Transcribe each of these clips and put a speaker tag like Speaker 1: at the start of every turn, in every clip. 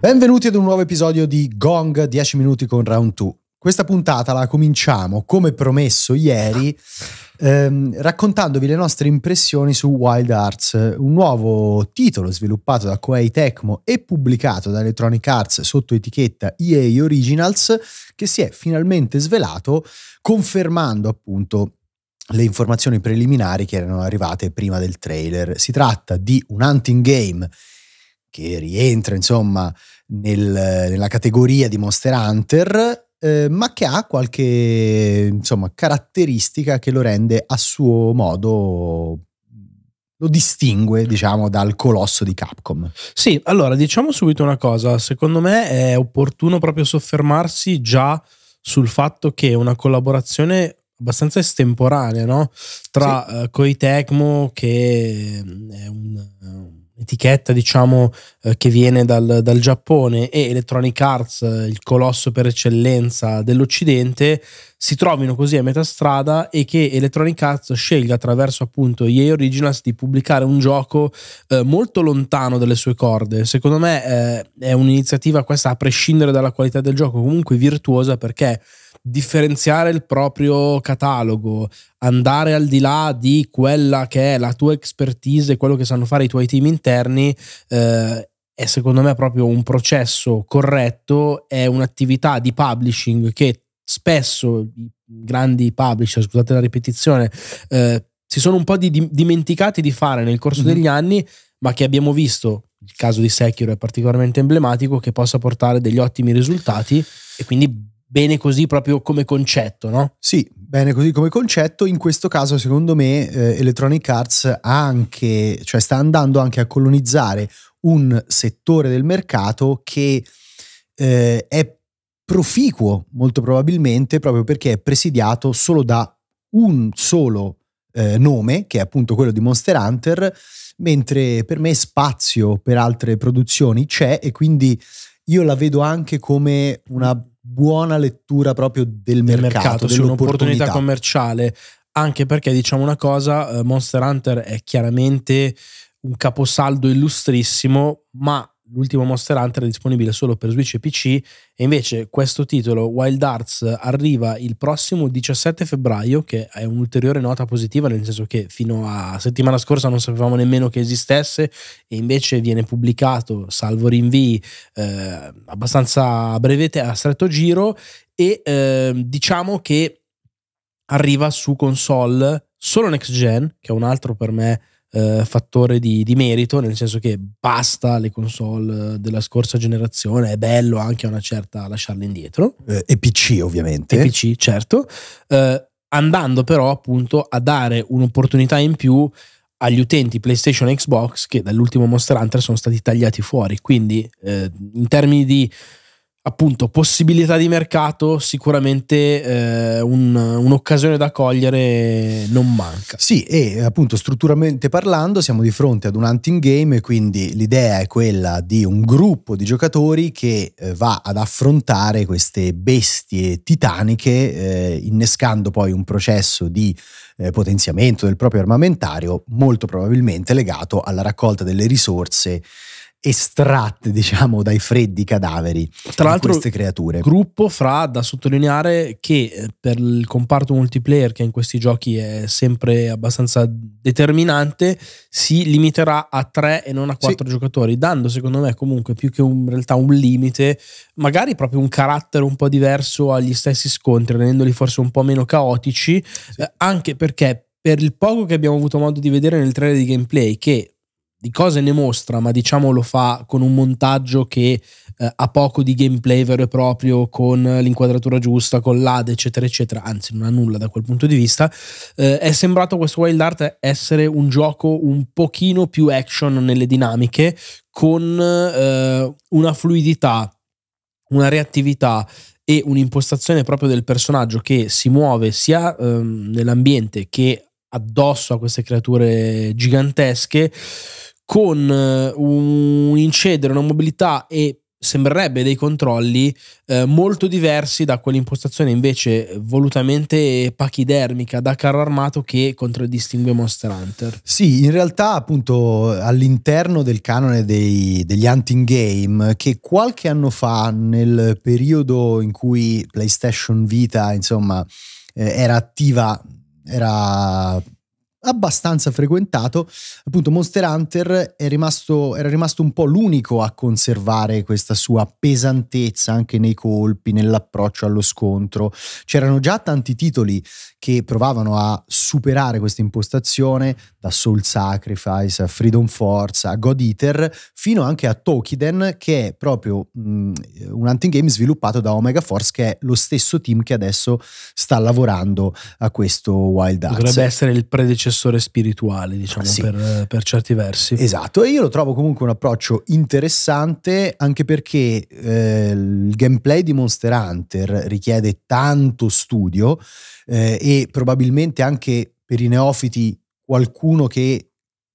Speaker 1: Benvenuti ad un nuovo episodio di Gong 10 minuti con Round 2. Questa puntata la cominciamo, come promesso ieri, ehm, raccontandovi le nostre impressioni su Wild Arts, un nuovo titolo sviluppato da Koei Tecmo e pubblicato da Electronic Arts sotto etichetta EA Originals, che si è finalmente svelato, confermando appunto le informazioni preliminari che erano arrivate prima del trailer. Si tratta di un hunting game che rientra insomma nel, nella categoria di Monster Hunter, eh, ma che ha qualche insomma, caratteristica che lo rende a suo modo lo distingue, diciamo, dal colosso di Capcom.
Speaker 2: Sì, allora diciamo subito una cosa, secondo me è opportuno proprio soffermarsi già sul fatto che una collaborazione abbastanza estemporanea, no? Tra sì. uh, Koei Tecmo che è un etichetta diciamo eh, che viene dal, dal, Giappone e Electronic Arts, il colosso per eccellenza dell'Occidente, si trovino così a metà strada e che Electronic Arts scelga attraverso appunto EA Originals di pubblicare un gioco eh, molto lontano dalle sue corde. Secondo me eh, è un'iniziativa questa a prescindere dalla qualità del gioco comunque virtuosa perché differenziare il proprio catalogo, andare al di là di quella che è la tua expertise, quello che sanno fare i tuoi team interni, eh, è secondo me proprio un processo corretto, è un'attività di publishing che spesso i grandi publisher, scusate la ripetizione, eh, si sono un po' di, di, dimenticati di fare nel corso mm-hmm. degli anni, ma che abbiamo visto, il caso di Sekiro è particolarmente emblematico, che possa portare degli ottimi risultati e quindi bene così proprio come concetto, no?
Speaker 1: Sì, bene così come concetto. In questo caso, secondo me, eh, Electronic Arts anche, cioè sta andando anche a colonizzare un settore del mercato che eh, è proficuo, molto probabilmente, proprio perché è presidiato solo da un solo eh, nome, che è appunto quello di Monster Hunter, mentre per me spazio per altre produzioni c'è e quindi io la vedo anche come una buona lettura proprio del, del mercato, mercato sì,
Speaker 2: un'opportunità commerciale, anche perché diciamo una cosa, eh, Monster Hunter è chiaramente un caposaldo illustrissimo, ma l'ultimo Monster Hunter è disponibile solo per Switch e PC e invece questo titolo Wild Arts arriva il prossimo 17 febbraio che è un'ulteriore nota positiva nel senso che fino a settimana scorsa non sapevamo nemmeno che esistesse e invece viene pubblicato salvo rinvii eh, abbastanza a brevete a stretto giro e eh, diciamo che arriva su console solo next gen che è un altro per me eh, fattore di, di, merito, nel senso che basta le console della scorsa generazione, è bello anche a una certa lasciarle indietro.
Speaker 1: Eh, e PC ovviamente.
Speaker 2: E PC, certo. Eh, andando però appunto a dare un'opportunità in più agli utenti PlayStation e Xbox che dall'ultimo Monster Hunter sono stati tagliati fuori. Quindi eh, in termini di appunto possibilità di mercato sicuramente eh, un, un'occasione da cogliere non manca.
Speaker 1: Sì e appunto strutturalmente parlando siamo di fronte ad un hunting game quindi l'idea è quella di un gruppo di giocatori che eh, va ad affrontare queste bestie titaniche eh, innescando poi un processo di eh, potenziamento del proprio armamentario molto probabilmente legato alla raccolta delle risorse estratte, diciamo, dai freddi cadaveri
Speaker 2: Tra l'altro,
Speaker 1: queste creature.
Speaker 2: Gruppo fra da sottolineare che eh, per il comparto multiplayer, che in questi giochi è sempre abbastanza determinante, si limiterà a tre e non a quattro sì. giocatori, dando secondo me comunque più che un, in realtà un limite, magari proprio un carattere un po' diverso agli stessi scontri, rendendoli forse un po' meno caotici, sì. eh, anche perché per il poco che abbiamo avuto modo di vedere nel trailer di gameplay, che di cose ne mostra, ma diciamo lo fa con un montaggio che eh, ha poco di gameplay vero e proprio, con l'inquadratura giusta, con l'AD, eccetera, eccetera, anzi non ha nulla da quel punto di vista, eh, è sembrato questo Wild Art essere un gioco un pochino più action nelle dinamiche, con eh, una fluidità, una reattività e un'impostazione proprio del personaggio che si muove sia ehm, nell'ambiente che addosso a queste creature gigantesche con eh, un incedere, una mobilità e sembrerebbe dei controlli eh, molto diversi da quell'impostazione invece volutamente pachidermica da carro armato che contraddistingue Monster Hunter.
Speaker 1: Sì, in realtà appunto all'interno del canone dei, degli hunting game che qualche anno fa nel periodo in cui PlayStation Vita insomma eh, era attiva era abbastanza frequentato, appunto Monster Hunter rimasto, era rimasto un po' l'unico a conservare questa sua pesantezza anche nei colpi, nell'approccio allo scontro. C'erano già tanti titoli che provavano a superare questa impostazione, da Soul Sacrifice a Freedom Force a God Eater, fino anche a Tokiden, che è proprio mh, mm, un hunting game sviluppato da Omega Force, che è lo stesso team che adesso sta lavorando a questo Wild Arts.
Speaker 2: Dovrebbe essere il predecessore spirituale, diciamo, sì. per, per, certi versi.
Speaker 1: Esatto, e io lo trovo comunque un approccio interessante, anche perché eh, il gameplay di Monster Hunter richiede tanto studio eh, e probabilmente anche per i neofiti qualcuno che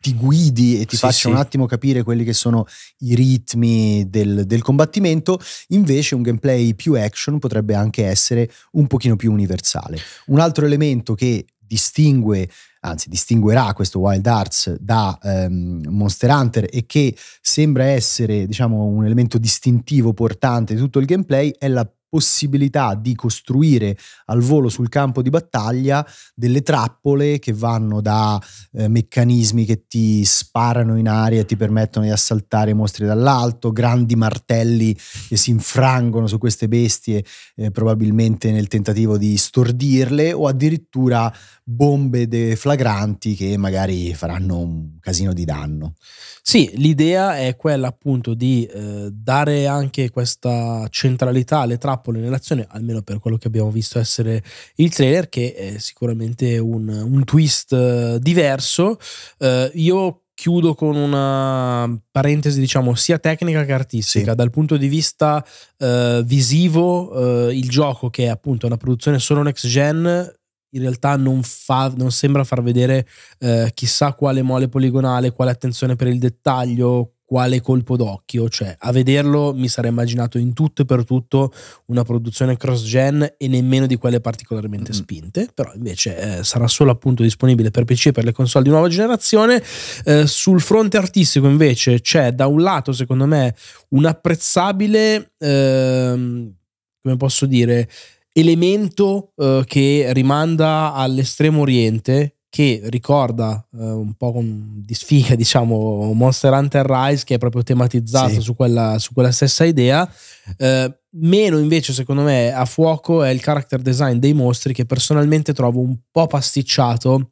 Speaker 1: ti guidi e ti sì, faccia sì. un attimo capire quelli che sono i ritmi del, del, combattimento, invece un gameplay più action potrebbe anche essere un pochino più universale. Un altro elemento che distingue, anzi distinguerà questo Wild Arts da um, Monster Hunter e che sembra essere diciamo un elemento distintivo portante di tutto il gameplay è la possibilità di costruire al volo sul campo di battaglia delle trappole che vanno da eh, meccanismi che ti sparano in aria e ti permettono di assaltare mostri dall'alto, grandi martelli che si infrangono su queste bestie eh, probabilmente nel tentativo di stordirle o addirittura bombe deflagranti che magari faranno un casino di danno.
Speaker 2: Sì, l'idea è quella appunto di eh, dare anche questa centralità alle trappole nell'azione, almeno per quello che abbiamo visto essere il trailer, che è sicuramente un, un twist eh, diverso. Eh, io chiudo con una parentesi, diciamo, sia tecnica che artistica. Sì. Dal punto di vista eh, visivo, eh, il gioco, che è appunto una produzione solo next gen, in realtà non, fa, non sembra far vedere eh, chissà quale mole poligonale, quale attenzione per il dettaglio, quale colpo d'occhio, cioè a vederlo mi sarei immaginato in tutto e per tutto una produzione cross-gen e nemmeno di quelle particolarmente mm-hmm. spinte, però invece eh, sarà solo appunto disponibile per PC e per le console di nuova generazione. Eh, sul fronte artistico invece c'è da un lato secondo me un apprezzabile, eh, come posso dire, elemento eh, che rimanda all'estremo oriente che ricorda eh, un po' con, di sfiga, diciamo, Monster Hunter Rise, che è proprio tematizzato sì. su, quella, su, quella, stessa idea. Eh, meno invece, secondo me, a fuoco è il character design dei mostri, che personalmente trovo un po' pasticciato,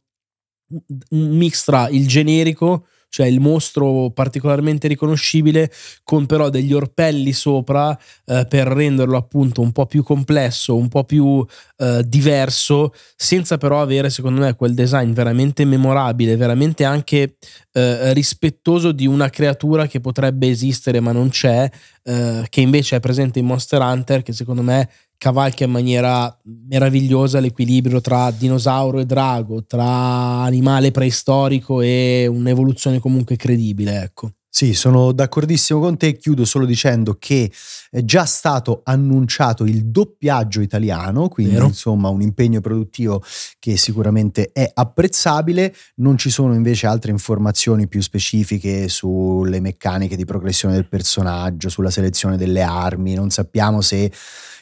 Speaker 2: un mix tra il generico cioè il mostro particolarmente riconoscibile con però degli orpelli sopra eh, per renderlo appunto un po' più complesso, un po' più eh, diverso, senza però avere secondo me quel design veramente memorabile, veramente anche eh, rispettoso di una creatura che potrebbe esistere ma non c'è, eh, che invece è presente in Monster Hunter, che secondo me cavalca in maniera meravigliosa l'equilibrio tra dinosauro e drago, tra animale preistorico e un'evoluzione comunque credibile, ecco.
Speaker 1: Sì, sono d'accordissimo con te. Chiudo solo dicendo che è già stato annunciato il doppiaggio italiano, quindi Vero. insomma un impegno produttivo che sicuramente è apprezzabile. Non ci sono invece altre informazioni più specifiche sulle meccaniche di progressione del personaggio, sulla selezione delle armi. Non sappiamo se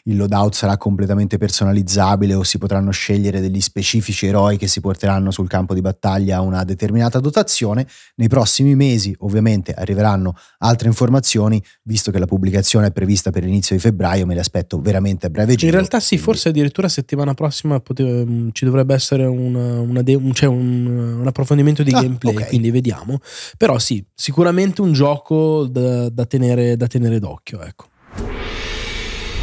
Speaker 1: il loadout sarà completamente personalizzabile o si potranno scegliere degli specifici eroi che si porteranno sul campo di battaglia a una determinata dotazione. Nei prossimi mesi ovviamente arriveranno altre informazioni, visto che la pubblicazione è prevista per l'inizio di febbraio, me le aspetto veramente a breve giro.
Speaker 2: In realtà sì, forse addirittura settimana prossima poteva, mm, ci dovrebbe essere una, una de- cioè un, un, approfondimento di ah, gameplay, okay. quindi vediamo. Però sì, sicuramente un gioco da, da, tenere, da tenere d'occhio, ecco.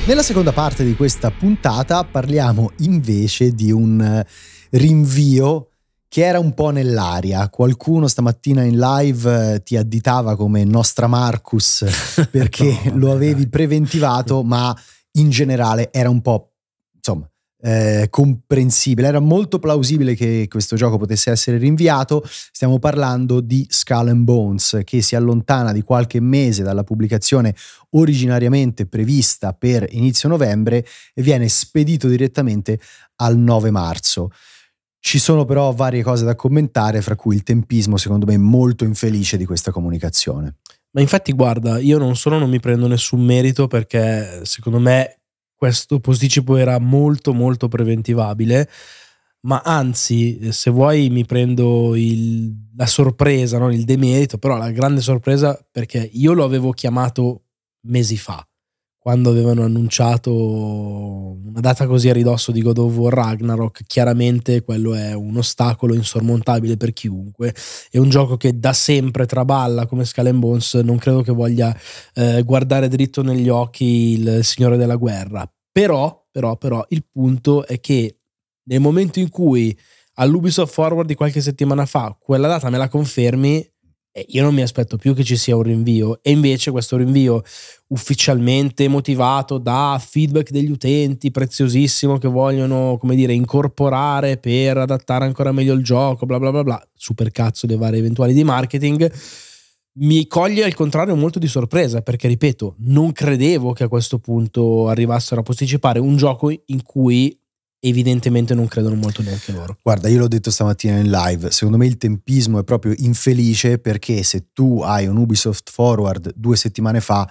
Speaker 1: Nella seconda parte di questa puntata parliamo invece di un eh, rinvio che era un po' nell'aria. Qualcuno stamattina in live eh, ti additava come nostra Marcus perché no, lo avevi preventivato, ma in generale era un po' insomma eh, comprensibile, era molto plausibile che questo gioco potesse essere rinviato. Stiamo parlando di Skull and Bones che si allontana di qualche mese dalla pubblicazione originariamente prevista per inizio novembre e viene spedito direttamente al 9 marzo. Ci sono però varie cose da commentare, fra cui il tempismo, secondo me, molto infelice di questa comunicazione.
Speaker 2: Ma infatti, guarda, io non solo non mi prendo nessun merito perché secondo me questo posticipo era molto molto preventivabile, ma anzi, se vuoi mi prendo il, la sorpresa, non il demerito, però la grande sorpresa perché io lo avevo chiamato mesi fa, quando avevano annunciato una data così a ridosso di God of War Ragnarok, chiaramente quello è un ostacolo insormontabile per chiunque. È un gioco che da sempre traballa come Skull and Bones, non credo che voglia eh, guardare dritto negli occhi il Signore della Guerra. Però, però, però, il punto è che nel momento in cui all'Ubisoft Forward di qualche settimana fa quella data me la confermi, io non mi aspetto più che ci sia un rinvio. E invece questo rinvio ufficialmente motivato da feedback degli utenti preziosissimo che vogliono, come dire, incorporare per adattare ancora meglio il gioco, bla bla bla bla, super cazzo le varie eventuali di marketing mi coglie al contrario molto di sorpresa perché, ripeto, non credevo che a questo punto arrivassero a posticipare un gioco in cui evidentemente non credono molto neanche loro.
Speaker 1: Guarda, io l'ho detto stamattina in live, secondo me il tempismo è proprio infelice perché se tu hai un Ubisoft Forward due settimane fa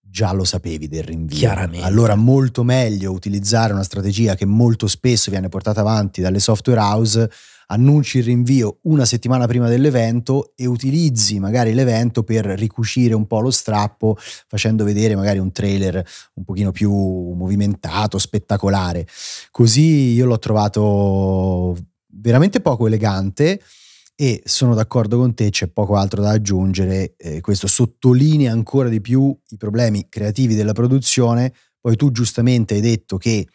Speaker 1: già lo sapevi del rinvio.
Speaker 2: Chiaramente.
Speaker 1: Allora molto meglio utilizzare una strategia che molto spesso viene portata avanti dalle software house annunci il rinvio una settimana prima dell'evento e utilizzi magari l'evento per ricucire un po' lo strappo facendo vedere magari un trailer un pochino più movimentato, spettacolare. Così io l'ho trovato veramente poco elegante e sono d'accordo con te, c'è poco altro da aggiungere, eh, questo sottolinea ancora di più i problemi creativi della produzione, poi tu giustamente hai detto che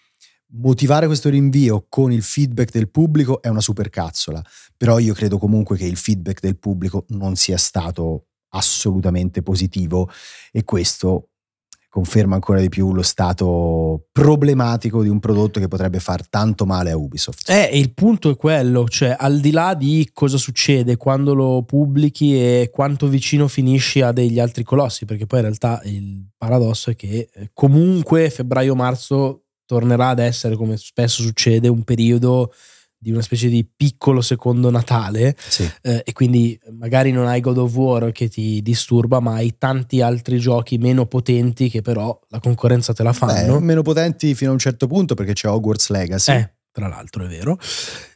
Speaker 1: motivare questo rinvio con il feedback del pubblico è una supercazzola, però io credo comunque che il feedback del pubblico non sia stato assolutamente positivo e questo conferma ancora di più lo stato problematico di un prodotto che potrebbe far tanto male a Ubisoft.
Speaker 2: Eh, il punto è quello, cioè al di là di cosa succede quando lo pubblichi e quanto vicino finisci a degli altri colossi, perché poi in realtà il paradosso è che eh, comunque febbraio-marzo tornerà ad essere, come spesso succede, un periodo di una specie di piccolo secondo Natale
Speaker 1: sì.
Speaker 2: eh, e quindi magari non hai God of War che ti disturba ma hai tanti altri giochi meno potenti che però la concorrenza te la fanno.
Speaker 1: Beh, meno potenti fino a un certo punto perché c'è Hogwarts Legacy.
Speaker 2: Eh, tra l'altro è vero.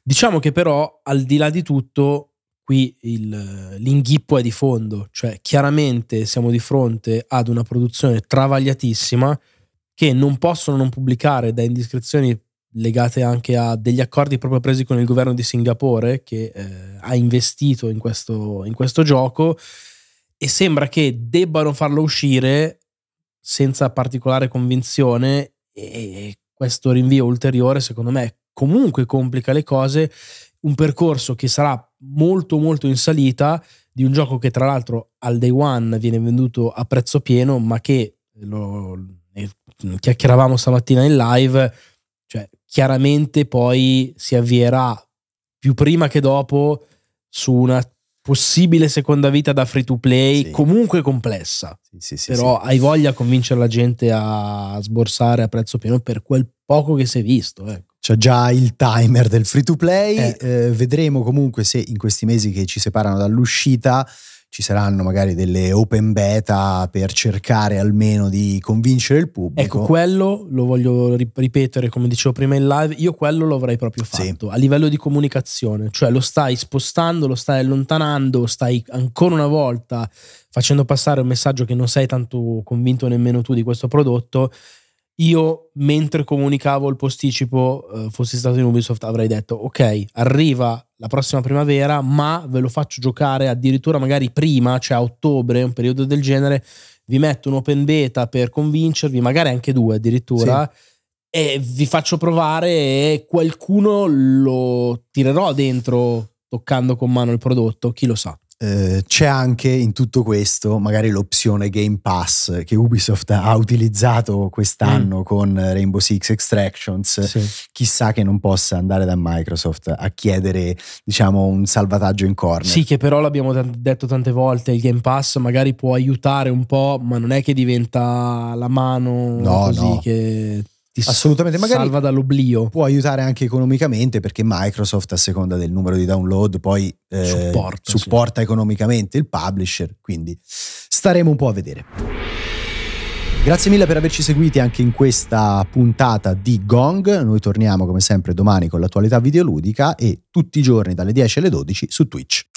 Speaker 2: Diciamo che però al di là di tutto qui il, l'inghippo è di fondo. Cioè chiaramente siamo di fronte ad una produzione travagliatissima che non possono non pubblicare da indiscrezioni legate anche a degli accordi proprio presi con il governo di Singapore che eh, ha investito in questo, in questo gioco e sembra che debbano farlo uscire senza particolare convinzione e questo rinvio ulteriore secondo me comunque complica le cose. Un percorso che sarà molto molto in salita di un gioco che tra l'altro al day one viene venduto a prezzo pieno ma che lo, chiacchieravamo stamattina in live, cioè chiaramente poi si avvierà più prima che dopo su una possibile seconda vita da free to play, sì. comunque complessa.
Speaker 1: Sì, sì,
Speaker 2: Però hai voglia di convincere la gente a sborsare a prezzo pieno per quel poco che si è visto. Ecco.
Speaker 1: C'è già il timer del free to play. Eh. Eh, vedremo comunque se in questi mesi che ci separano dall'uscita ci saranno magari delle open beta per cercare almeno di convincere il pubblico.
Speaker 2: Ecco, quello lo voglio ripetere come dicevo prima in live, io quello lo avrei proprio fatto sì. a livello di comunicazione, cioè lo stai spostando, lo stai allontanando, stai ancora una volta facendo passare un messaggio che non sei tanto convinto nemmeno tu di questo prodotto io mentre comunicavo il posticipo eh, fossi stato in Ubisoft avrei detto ok arriva la prossima primavera ma ve lo faccio giocare addirittura magari prima cioè a ottobre un periodo del genere vi metto un open beta per convincervi magari anche due addirittura sì. e vi faccio provare e qualcuno lo tirerò dentro toccando con mano il prodotto chi lo sa
Speaker 1: eh, c'è anche in tutto questo magari l'opzione Game Pass che Ubisoft ha utilizzato quest'anno mm. con Rainbow Six Extractions. Sì. Chissà che non possa andare da Microsoft a chiedere, diciamo, un salvataggio in corner.
Speaker 2: Sì, che però l'abbiamo t- detto tante volte, il Game Pass magari può aiutare un po', ma non è che diventa la mano no, così no. che ti Assolutamente, magari salva dall'oblio.
Speaker 1: Può aiutare anche economicamente perché Microsoft, a seconda del numero di download, poi eh, supporta, supporta sì. economicamente il publisher. Quindi staremo un po' a vedere. Grazie mille per averci seguiti anche in questa puntata di Gong. Noi torniamo come sempre domani con l'attualità videoludica e tutti i giorni dalle 10 alle 12 su Twitch.